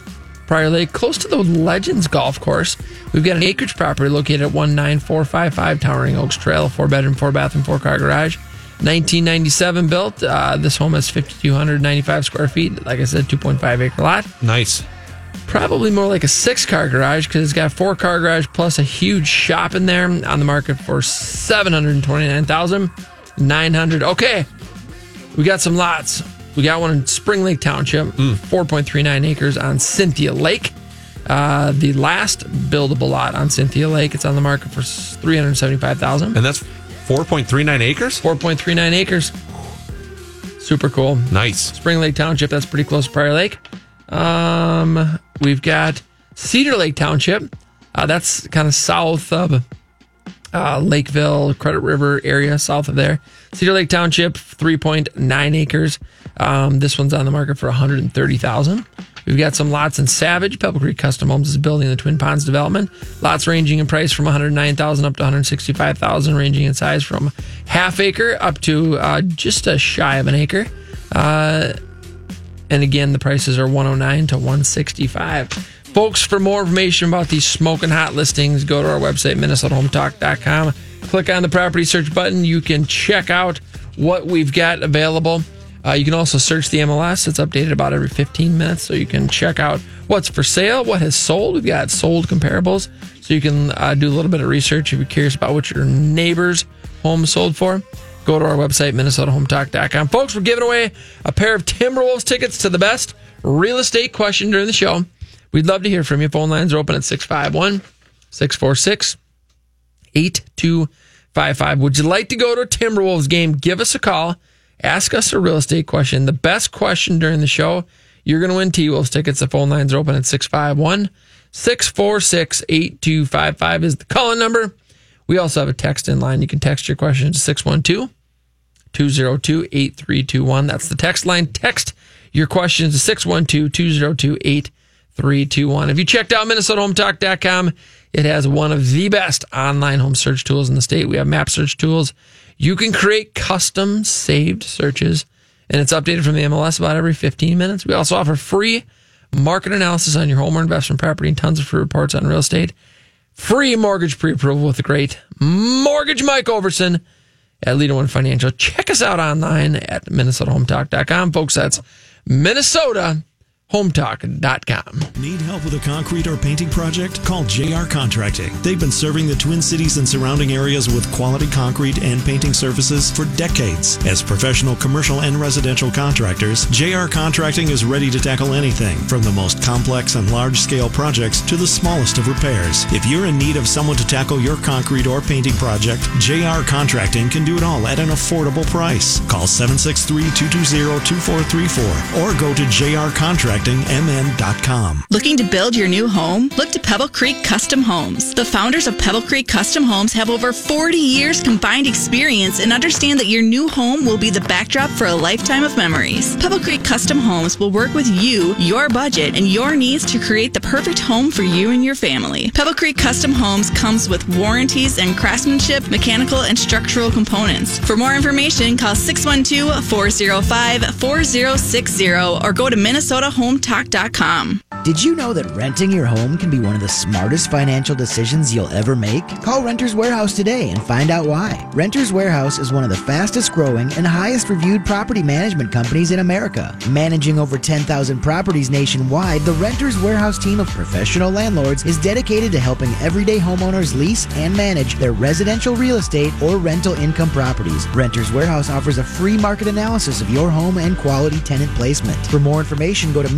Prior Lake, close to the Legends Golf Course. We've got an acreage property located at 19455 Towering Oaks Trail, four bedroom, four bathroom, four car garage. 1997 built. Uh, this home has 5,295 square feet. Like I said, 2.5 acre lot. Nice. Probably more like a six car garage because it's got a four car garage plus a huge shop in there on the market for 729,900. Okay. We got some lots. We got one in Spring Lake Township, 4.39 acres on Cynthia Lake. Uh, the last buildable lot on Cynthia Lake. It's on the market for 375,000. And that's 4.39 acres? 4.39 acres. Super cool. Nice. Spring Lake Township, that's pretty close to Prior Lake. Um, we've got Cedar Lake Township. Uh, that's kind of south of uh, Lakeville, Credit River area, south of there. Cedar Lake Township, 3.9 acres. Um, this one's on the market for 130000 We've got some lots in Savage. Pebble Creek Custom Homes is building the Twin Ponds development. Lots ranging in price from 109000 up to 165000 ranging in size from half acre up to uh, just a shy of an acre. Uh, and again, the prices are 109 to 165. Folks, for more information about these smoking hot listings, go to our website, minnesotahometalk.com. Click on the property search button. You can check out what we've got available. Uh, you can also search the MLS. It's updated about every 15 minutes, so you can check out what's for sale, what has sold. We've got sold comparables, so you can uh, do a little bit of research if you're curious about what your neighbor's home sold for. Go to our website, minnesotahometalk.com. Folks, we're giving away a pair of Timberwolves tickets to the best real estate question during the show. We'd love to hear from you. Phone lines are open at 651 646 8255. Would you like to go to a Timberwolves game? Give us a call. Ask us a real estate question. The best question during the show, you're going to win T Wolves tickets. The phone lines are open at 651 646 8255 is the calling number. We also have a text in line. You can text your question to 612 202 8321. That's the text line. Text your questions to 612 202 8321. If you checked out MinnesotaHometalk.com, it has one of the best online home search tools in the state. We have map search tools. You can create custom saved searches, and it's updated from the MLS about every 15 minutes. We also offer free market analysis on your home or investment property and tons of free reports on real estate. Free mortgage pre approval with the great Mortgage Mike Overson at Leader One Financial. Check us out online at MinnesotaHometalk.com. Folks, that's Minnesota hometalk.com. Need help with a concrete or painting project? Call JR Contracting. They've been serving the Twin Cities and surrounding areas with quality concrete and painting services for decades. As professional commercial and residential contractors, JR Contracting is ready to tackle anything from the most complex and large scale projects to the smallest of repairs. If you're in need of someone to tackle your concrete or painting project, JR Contracting can do it all at an affordable price. Call 763 220 2434 or go to jrcontractingmn.com. Looking to build your new home? Look to Pebble Creek Custom Homes. The founders of Pebble Creek Custom Homes have over 40 years combined experience and understand that your new home will be the backdrop for a lifetime of memories. Pebble Creek Custom Homes will work with you, your budget, and your needs to create the perfect home for you and your family. Pebble Creek Custom Homes comes with warranties and craftsmanship, mechanical, and structural components. For more information, call 612 405 4060 or go to MinnesotaHometalk.com. Did you know that renting your home can be one of the smartest financial decisions you'll ever make? Call Renters Warehouse today and find out why. Renters Warehouse is one of the fastest growing and highest reviewed property management companies in America. Managing over 10,000 properties nationwide, the Renters Warehouse team of professional landlords is dedicated to helping everyday homeowners lease and manage their residential real estate or rental income properties. Renters Warehouse offers a free market analysis of your home and quality tenant placement. For more information, go to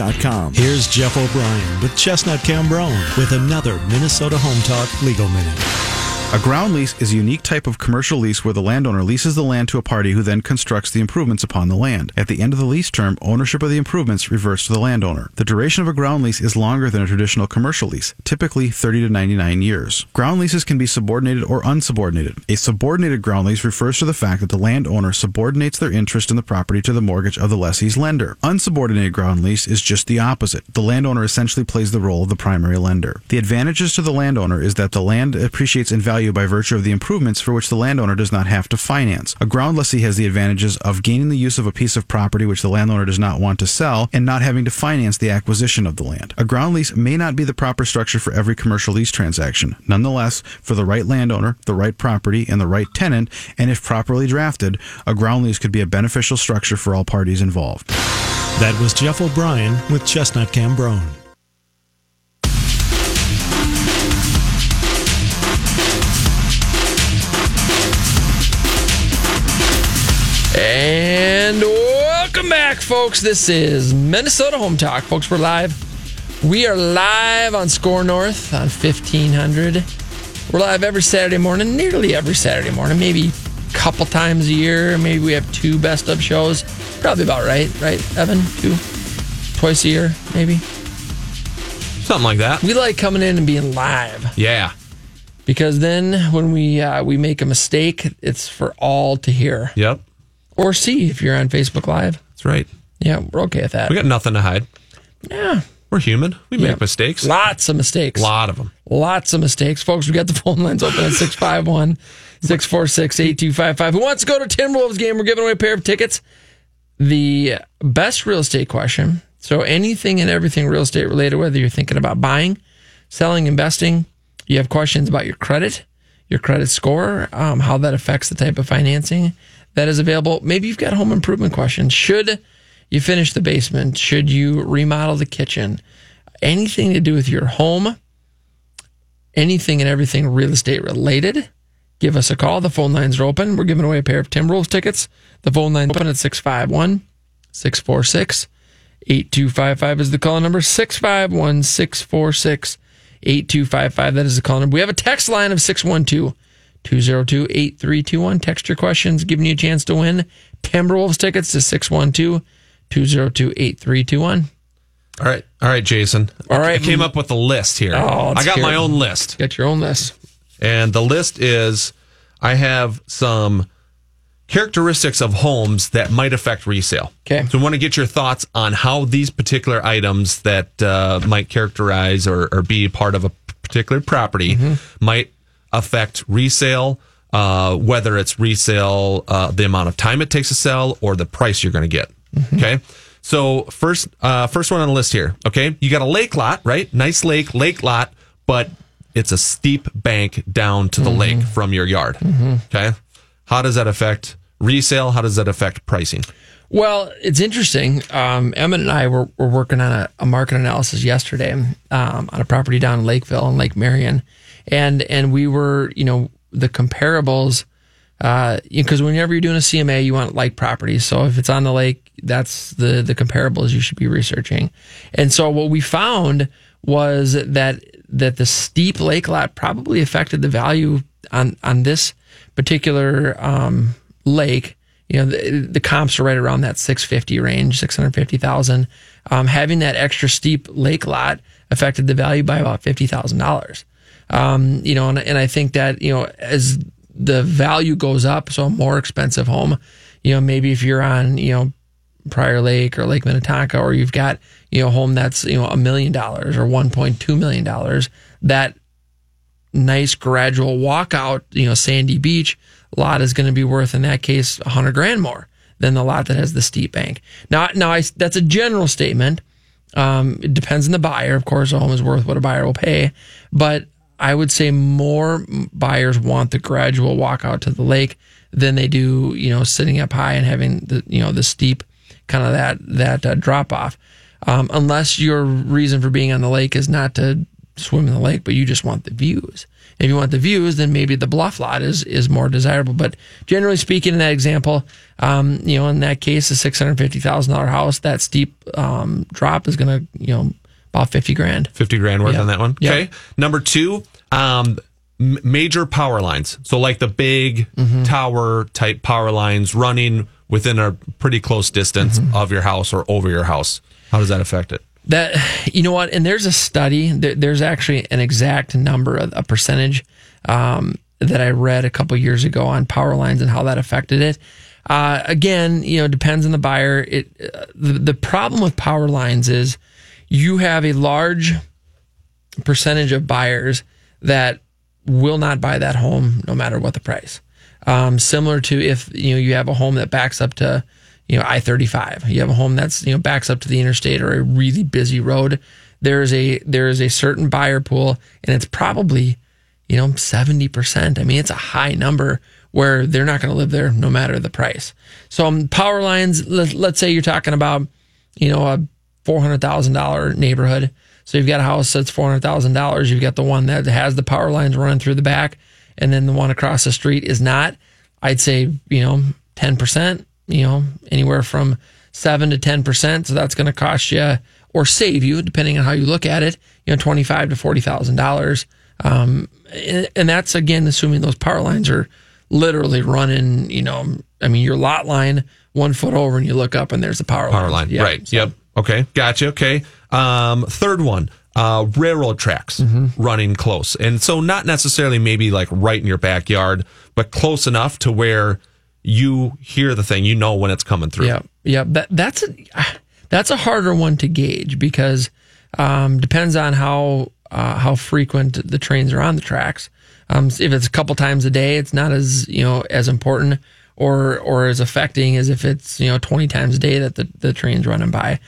Here's Jeff O'Brien with Chestnut Cambronne with another Minnesota Home Talk Legal Minute. A ground lease is a unique type of commercial lease where the landowner leases the land to a party who then constructs the improvements upon the land. At the end of the lease term, ownership of the improvements reverts to the landowner. The duration of a ground lease is longer than a traditional commercial lease, typically 30 to 99 years. Ground leases can be subordinated or unsubordinated. A subordinated ground lease refers to the fact that the landowner subordinates their interest in the property to the mortgage of the lessee's lender. Unsubordinated ground lease is just the opposite. The landowner essentially plays the role of the primary lender. The advantages to the landowner is that the land appreciates in value by virtue of the improvements for which the landowner does not have to finance. A ground lessee has the advantages of gaining the use of a piece of property which the landowner does not want to sell and not having to finance the acquisition of the land. A ground lease may not be the proper structure for every commercial lease transaction. Nonetheless, for the right landowner, the right property, and the right tenant, and if properly drafted, a ground lease could be a beneficial structure for all parties involved. That was Jeff O'Brien with Chestnut Cambronne. And welcome back, folks. This is Minnesota Home Talk. Folks, we're live. We are live on SKOR North on 1500. We're live every Saturday morning, nearly every Saturday morning, maybe a couple times a year. Maybe we have two best of shows. Probably about right, right, Evan? Two? Twice a year, maybe? Something like that. We like coming in and being live Yeah. because then when we uh, we make a mistake, it's for all to hear Yep. Or see if you're on Facebook Live. That's right. Yeah, we're okay with that. We got nothing to hide. Yeah. We're human. We Yeah. make mistakes. Lots of mistakes. A lot of them. Lots of mistakes. Folks, we got the phone lines open at 651 646 8255. Who wants to go to Timberwolves game? We're giving away a pair of tickets. The best real estate question. So anything and everything real estate related, whether you're thinking about buying, selling, investing, you have questions about your credit, your credit score, um, how that affects the type of financing that is available. Maybe you've got home improvement questions. Should you finish the basement, should you remodel the kitchen, anything to do with your home, anything and everything real estate related, give us a call. The phone lines are open. We're giving away a pair of Timberwolves tickets. The phone line open at 651 646 8255 is the call number 651 646 8255. That is the call number. We have a text line of 612 202 8321. Text your questions, giving you a chance to win Timberwolves tickets to 612 202 8321. All right, all right, Jason. All right. I came up with a list here. Oh, I got my own list. Got your own list. And the list is I have some characteristics of homes that might affect resale. Okay. So I want to get your thoughts on how these particular items that uh, might characterize or, or be part of a particular property Mm-hmm. might affect resale, uh, whether it's resale, uh, the amount of time it takes to sell, or the price you're going to get. Mm-hmm. Okay. So first, uh, first one on the list here. Okay, you got a lake lot, right? Nice lake, lake lot, but it's a steep bank down to the Mm-hmm. lake from your yard. Okay, how does that affect resale? How does that affect pricing? Well, it's interesting. Um, Emmett and I were, were working on a, a market analysis yesterday um, on a property down in Lakeville and Lake Marion, and and we were, you know, the comparables. Because whenever you're doing a CMA, you want like properties. So if it's on the lake, that's the the comparables you should be researching. And so what we found was that that the steep lake lot probably affected the value on on this particular um, lake you know the, the comps are right around that 650 range 650000 um, having that extra steep lake lot affected the value by about $50000 um, you know and, and i think that you know as the value goes up so a more expensive home you know maybe if you're on you know prior lake or lake minnetonka or you've got you know a home that's you know a million dollars or 1.2 million dollars that nice gradual walkout, you know, sandy beach lot is going to be worth in that case a hundred grand more than the lot that has the steep bank. Now, now I, that's a general statement. Um, it depends on the buyer. Of course, a home is worth what a buyer will pay, but I would say more buyers want the gradual walkout to the lake than they do, you know, sitting up high and having the, you know, the steep kind of that, that uh, drop off. Um, unless your reason for being on the lake is not to swim in the lake, but you just want the views. If you want the views, then maybe the bluff lot is is more desirable. But generally speaking, in that example, um, you know, in that case, a six hundred fifty thousand dollar house, that steep um, drop is going to, you know, about fifty grand. 50 grand worth Yeah. on that one. Yeah. Okay. Number two, um, m- major power lines. So like the big Mm-hmm. tower type power lines running within a pretty close distance Mm-hmm. of your house or over your house. How does that affect it? That you know what, and there's a study. There, there's actually an exact number, a, a percentage um, that I read a couple years ago on power lines and how that affected it. Uh, again, you know, depends on the buyer. It uh, the the problem with power lines is you have a large percentage of buyers that will not buy that home no matter what the price. Um, similar to if you know you have a home that backs up to you know I thirty five, you have a home that's you know backs up to the interstate or a really busy road. There is a there is a certain buyer pool, and it's probably you know seventy percent. I mean, it's a high number where they're not going to live there no matter the price. So um, power lines. Let, let's say you're talking about you know a four hundred thousand dollar neighborhood. So you've got a house that's four hundred thousand dollars. You've got the one that has the power lines running through the back, and then the one across the street is not. I'd say you know ten percent. You know anywhere from seven to ten percent. So that's going to cost you or save you, depending on how you look at it. You know twenty five to forty thousand dollars. Um, and, and that's again assuming those power lines are literally running. You know, I mean your lot line one foot over, and you look up and there's the power, Power line. line. right. Yep. Okay. Gotcha. Okay. Um, third one, uh, railroad tracks Mm-hmm. running close. And so not necessarily maybe like right in your backyard, but close enough to where you hear the thing, you know when it's coming through. Yeah, yeah. That that's a that's a harder one to gauge because um, depends on how uh, how frequent the trains are on the tracks. Um, if it's a couple times a day, it's not as you know as important or or as affecting as if it's you know twenty times a day that the the train's running by.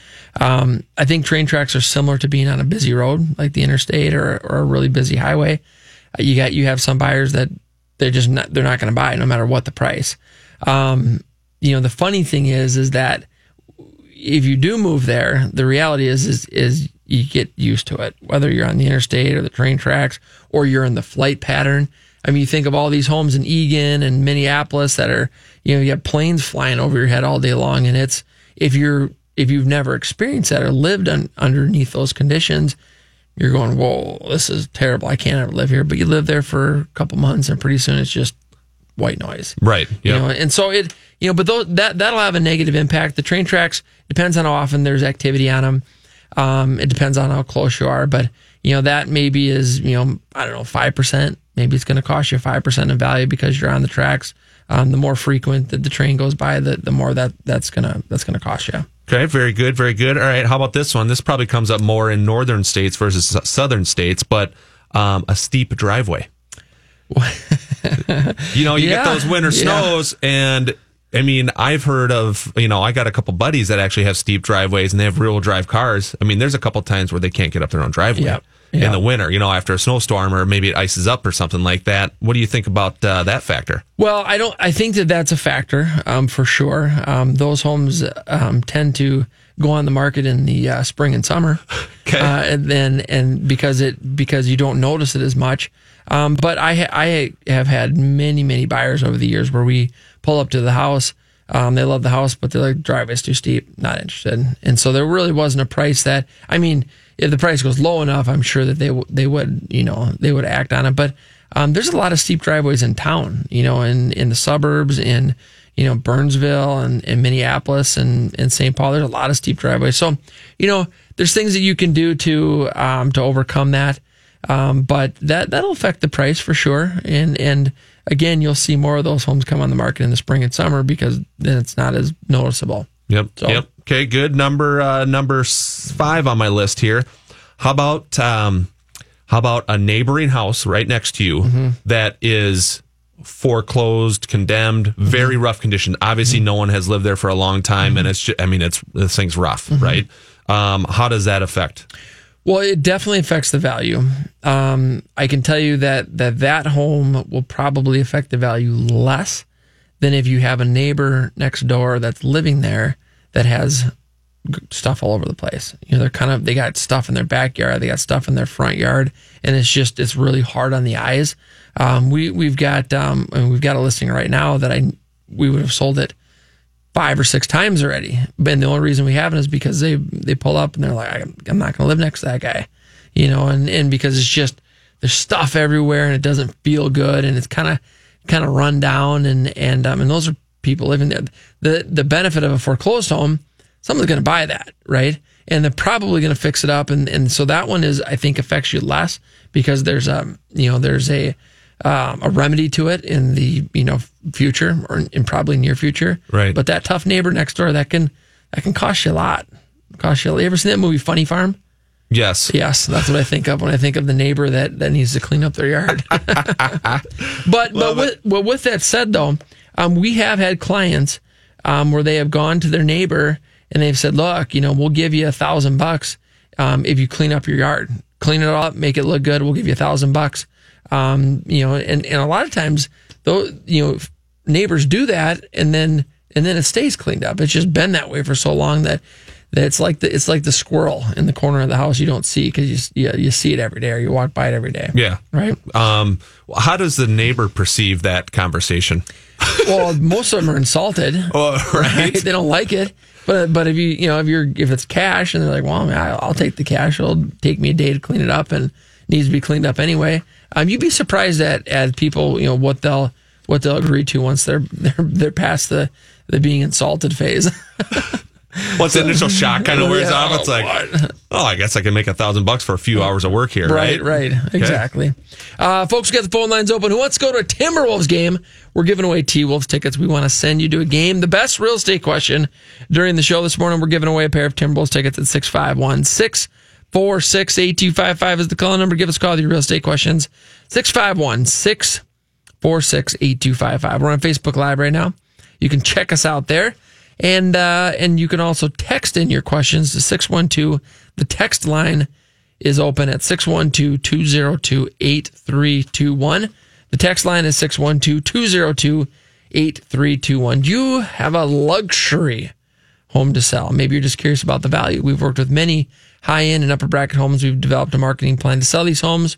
Um, I think train tracks are similar to being on a busy road like the interstate or or a really busy highway. Uh, you got you have some buyers that they're just not they're not going to buy it no matter what the price. Um, you know, the funny thing is, is that if you do move there, the reality is is is you get used to it, whether you're on the interstate or the train tracks or you're in the flight pattern. I mean, you think of all these homes in Eagan and Minneapolis that are, you know, you have planes flying over your head all day long, and it's if you're if you've never experienced that or lived un, underneath those conditions, you're going, whoa, this is terrible. I can't ever live here. But you live there for a couple months, and pretty soon it's just white noise. Right. You know, and so it, you know, but those, that that'll have a negative impact. The train tracks depends on how often there's activity on them. Um, it depends on how close you are, but you know that maybe is you know I don't know five percent. Maybe it's going to cost you five percent of value because you're on the tracks. Um, the more frequent that the train goes by, the the more that that's gonna that's gonna cost you. Okay, very good, very good. All right, how about this one? This probably comes up more in northern states versus southern states, but um, a steep driveway. you know, you Yeah, get those winter yeah. snows, and I mean, I've heard of, you know, I got a couple buddies that actually have steep driveways and they have rear wheel drive cars. I mean, there's a couple times where they can't get up their own driveway in the winter, you know, after a snowstorm or maybe it ices up or something like that. What do you think about uh, that factor? Well, I don't. I think that that's a factor um, for sure. Um, those homes um, tend to go on the market in the uh, spring and summer, okay. uh, and then and because it because you don't notice it as much. Um, but I I have had many many buyers over the years where we pull up to the house. Um, they love the house, but they're like driveway's too steep, not interested. And so there really wasn't a price that I mean, if the price goes low enough, I'm sure that they w- they would you know they would act on it. But um, there's a lot of steep driveways in town, you know, in in the suburbs, in you know Burnsville and, and Minneapolis and, and St. Paul. There's a lot of steep driveways. So you know, there's things that you can do to um, to overcome that. Um, but that that'll affect the price for sure. And and again, you'll see more of those homes come on the market in the spring and summer because then it's not as noticeable. Yep. So- Yep. Okay. Good. Number uh, number five on my list here. How about um, how about a neighboring house right next to you that is foreclosed, condemned, very rough condition. Obviously, no one has lived there for a long time, and it's. Just, I mean, it's this thing's rough, right? Um, how does that affect? Well, it definitely affects the value. Um, I can tell you that that that home will probably affect the value less than if you have a neighbor next door that's living there that has stuff all over the place. You know, they're kind of they got stuff in their backyard, they got stuff in their front yard, and it's just it's really hard on the eyes. Um, we we've got um, we've got a listing right now that I we would have sold it five or six times already. And the only reason we haven't is because they they pull up and they're like, I'm, not going to live next to that guy, you know, and and because it's just there's stuff everywhere and it doesn't feel good and it's kind of kind of run down and and um and those are people living there. The the benefit of a foreclosed home, someone's going to buy that, right? And they're probably going to fix it up, and and so that one is I think affects you less because there's um you know there's a um, a remedy to it in the you know future or in probably near future. Right. But that tough neighbor next door that can that can cost you a lot. Cost you. You ever seen that movie Funny Farm? Yes. Yes, that's what I think of when I think of the neighbor that, that needs to clean up their yard. but but with, well, with that said, though, um, we have had clients um, where they have gone to their neighbor and they've said, "Look, you know, we'll give you a thousand bucks um, if you clean up your yard, clean it all up, make it look good. We'll give you a thousand bucks." Um, you know, and, and a lot of times, though, you know, neighbors do that, and then and then it stays cleaned up. It's just been that way for so long that that it's like the it's like the squirrel in the corner of the house you don't see because you, you you see it every day or you walk by it every day. Yeah. Right. Um, how does the neighbor perceive that conversation? well, most of them are insulted. Oh, right. They don't like it. But but if you you know if you're if it's cash and they're like, well, I'll take the cash. It'll take me a day to clean it up and needs to be cleaned up anyway. Um, you'd be surprised at at people you know what they'll what they'll agree to once they're they're they're past the the being insulted phase. Once the initial shock kind of wears Yeah, off, it's like, oh, I guess I can make a thousand bucks for a few hours of work here, right? Right, right. Exactly. Uh, folks, we got the phone lines open. Who wants to go to a Timberwolves game? We're giving away T Wolves tickets. We want to send you to a game. The best real estate question during the show this morning, we're giving away a pair of Timberwolves tickets at 651 646 8255 is the call number. Give us a call with your real estate questions. 651 646 8255. We're on Facebook Live right now. You can check us out there. And uh, and you can also text in your questions to 612. The text line is open at 612-202-8321. The text line is 612-202-8321. Do you have a luxury home to sell. Maybe you're just curious about the value. We've worked with many high end and upper bracket homes. We've developed a marketing plan to sell these homes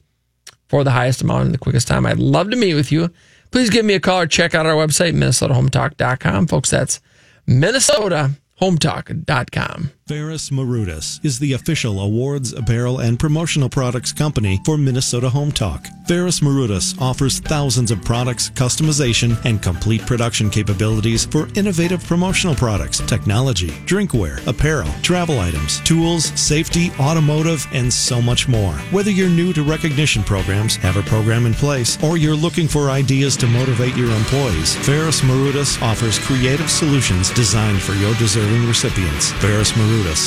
for the highest amount in the quickest time. I'd love to meet with you. Please give me a call or check out our website, minnesotahometalk.com. Folks, that's minnesotahometalk.com. Ferris Marudas is the official awards, apparel, and promotional products company for Minnesota Home Talk. Ferris Marudas offers thousands of products, customization, and complete production capabilities for innovative promotional products, technology, drinkware, apparel, travel items, tools, safety, automotive, and so much more. Whether you're new to recognition programs, have a program in place, or you're looking for ideas to motivate your employees, Ferris Marudas offers creative solutions designed for your deserving recipients. Ferris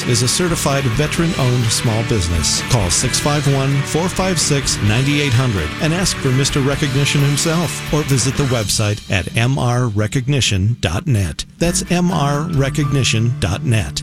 Is a certified veteran owned small business. Call 651 456 9800 and ask for Mr. Recognition himself or visit the website at mrrecognition.net. That's mrrecognition.net.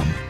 com.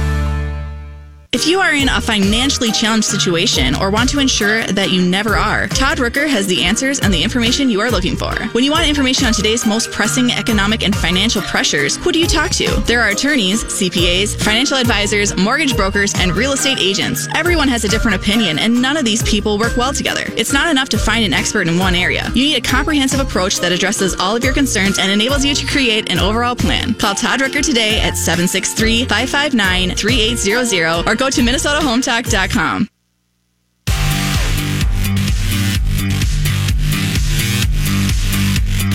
If you are in a financially challenged situation or want to ensure that you never are, Todd Rooker has the answers and the information you are looking for. When you want information on today's most pressing economic and financial pressures, who do you talk to? There are attorneys, CPAs, financial advisors, mortgage brokers, and real estate agents. Everyone has a different opinion, and none of these people work well together. It's not enough to find an expert in one area. You need a comprehensive approach that addresses all of your concerns and enables you to create an overall plan. Call Todd Rooker today at 763 559 3800 or go to MinnesotaHometalk.com.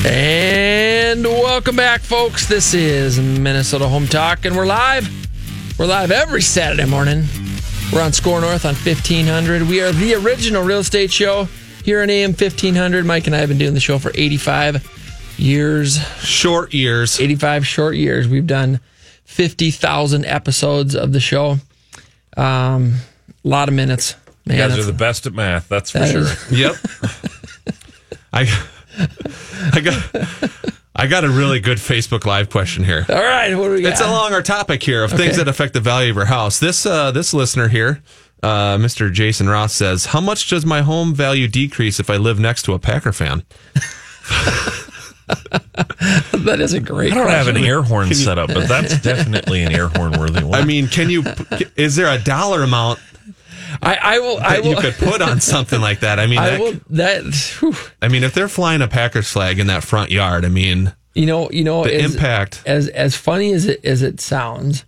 And welcome back, folks. This is Minnesota Home Talk, and we're live. We're live every Saturday morning. We're on SKOR North on 1500. We are the original real estate show here on AM 1500. Mike and I have been doing the show for 85 years. Short years. 85 short years. We've done 50,000 episodes of the show. Um, a lot of minutes. You guys are the best at math, that's for That sure. is- Yep. I I got I got a really good Facebook Live question here. All right, what do we got? It's along our topic here of things that affect the value of your house. This uh, this listener here, uh, Mr. Jason Ross says, "How much does my home value decrease if I live next to a Packer fan?" that is a great. I don't have an air horn you- set up, but that's definitely an air horn worthy one. I mean, can you? Is there a dollar amount I, I will. I will. you could put on something like that? I mean, I that, will. That. whew. I mean, if they're flying a Packers flag in that front yard, I mean, You know. You know. the as- impact. As as funny as it as it sounds,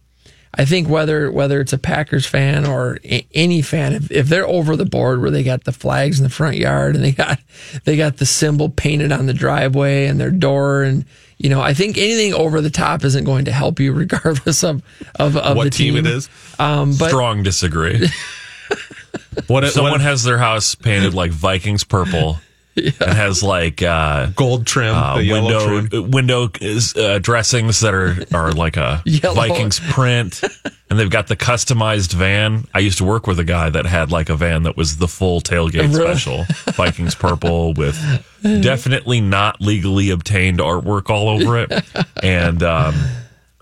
I think whether whether it's a Packers fan or a, any fan, if, if they're over the board where they got the flags in the front yard and they got they got the symbol painted on the driveway and their door and. You know, I think anything over the top isn't going to help you, regardless of of, of What the team it is. Um, but Strong disagree. What if Someone what if- has their house painted like Vikings purple It has like uh, gold trim, uh, the yellow window window is, uh, dressings that are are like a Vikings print, and they've got the customized van. I used to work with a guy that had like a van that was the full tailgate Really? special, Vikings purple with definitely not legally obtained artwork all over it, and. Um,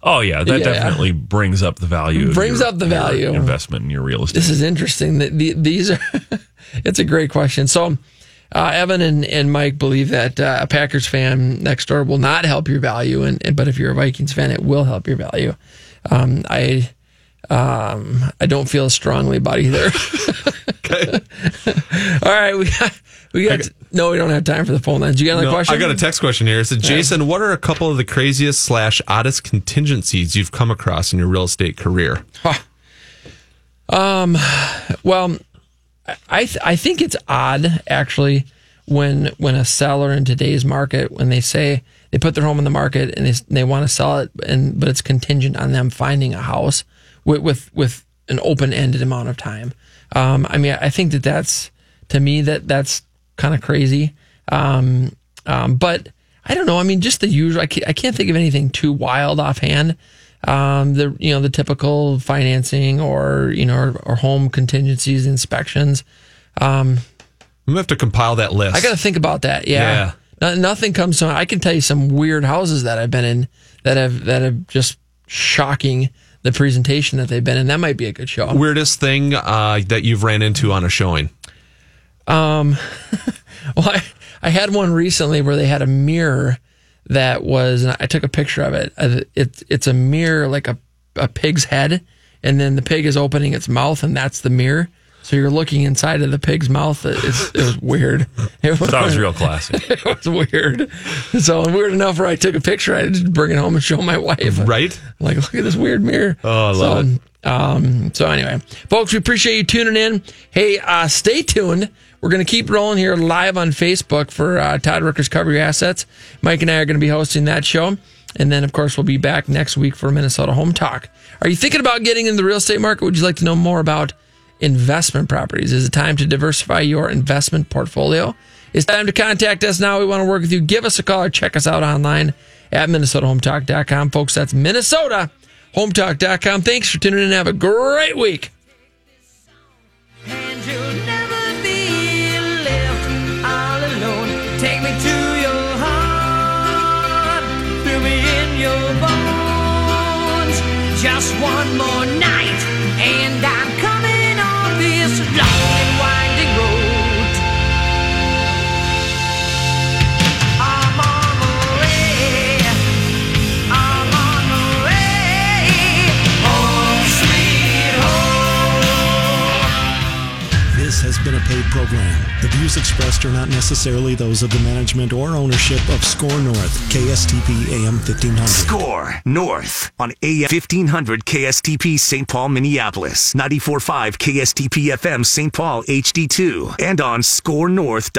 Oh yeah, that Yeah. definitely brings up the value. of Brings your- up the your value. investment in your real estate. This is interesting. That the, these are. it's a great question. So, uh, Evan and, and Mike believe that uh, a Packers fan next door will not help your value, and, and but if you're a Vikings fan, it will help your value. Um, I. Um, I don't feel strongly about either. All right, we got, we got. no, we don't have time for the phone lines. You got another No, question? I got a text question here. It said, Jason, what are a couple of the craziest slash oddest contingencies you've come across in your real estate career? Um, well, I th- I think it's odd actually when when a seller in today's market when they say they put their home in the market and they they want to sell it and but it's contingent on them finding a house with with, with an open ended amount of time. Um, I mean, I think that that's to me that that's kind of crazy. Um, um, but I don't know. I mean, just the usual. I can't, I can't think of anything too wild offhand. Um, the you know the typical financing or you know or, or home contingencies, inspections. Um, I'm gonna have to compile that list. I got to think about that. Yeah, No- nothing comes to. I can tell you some weird houses that I've been in that have that have just shocking the presentation that they've been in. That might be a good show. Weirdest thing uh, that you've ran into on a showing? Um, well, I, I had one recently where they had a mirror that was, and I took a picture of it. Uh, It's it's a mirror like a, a pig's head, and then the pig is opening its mouth, and that's the mirror. So you're looking inside of the pig's mouth. It, it's, it was weird. It That was real classic. it was weird. So weird enough where I took a picture. I just bring it home and show my wife. Right? Like, look at this weird mirror. Oh, I love so, it. Um, so anyway, folks, we appreciate you tuning in. Hey, uh, stay tuned. We're going to keep rolling here live on Facebook for uh, Todd Ricker's Cover Your Assets. Mike and I are going to be hosting that show. And then, of course, we'll be back next week for Minnesota Home Talk. Are you thinking about getting in the real estate market? Would you like to know more about investment properties? Is it time to diversify your investment portfolio? It's time to contact us now. We want to work with you. Give us a call or check us out online at MinnesotaHometalk.com. Folks, that's MinnesotaHometalk.com. Thanks for tuning in. Have a great week. More night, and I'm coming on this long and winding road. I'm on way. I'm on way. Home, sweet home. This has been a paid program. The views expressed are not necessarily those of the management or ownership of SKOR North, KSTP AM 1500. SKOR North on AM 1500 KSTP St. Paul, Minneapolis, 94.5 KSTP FM St. Paul HD2, and on skornorth.com.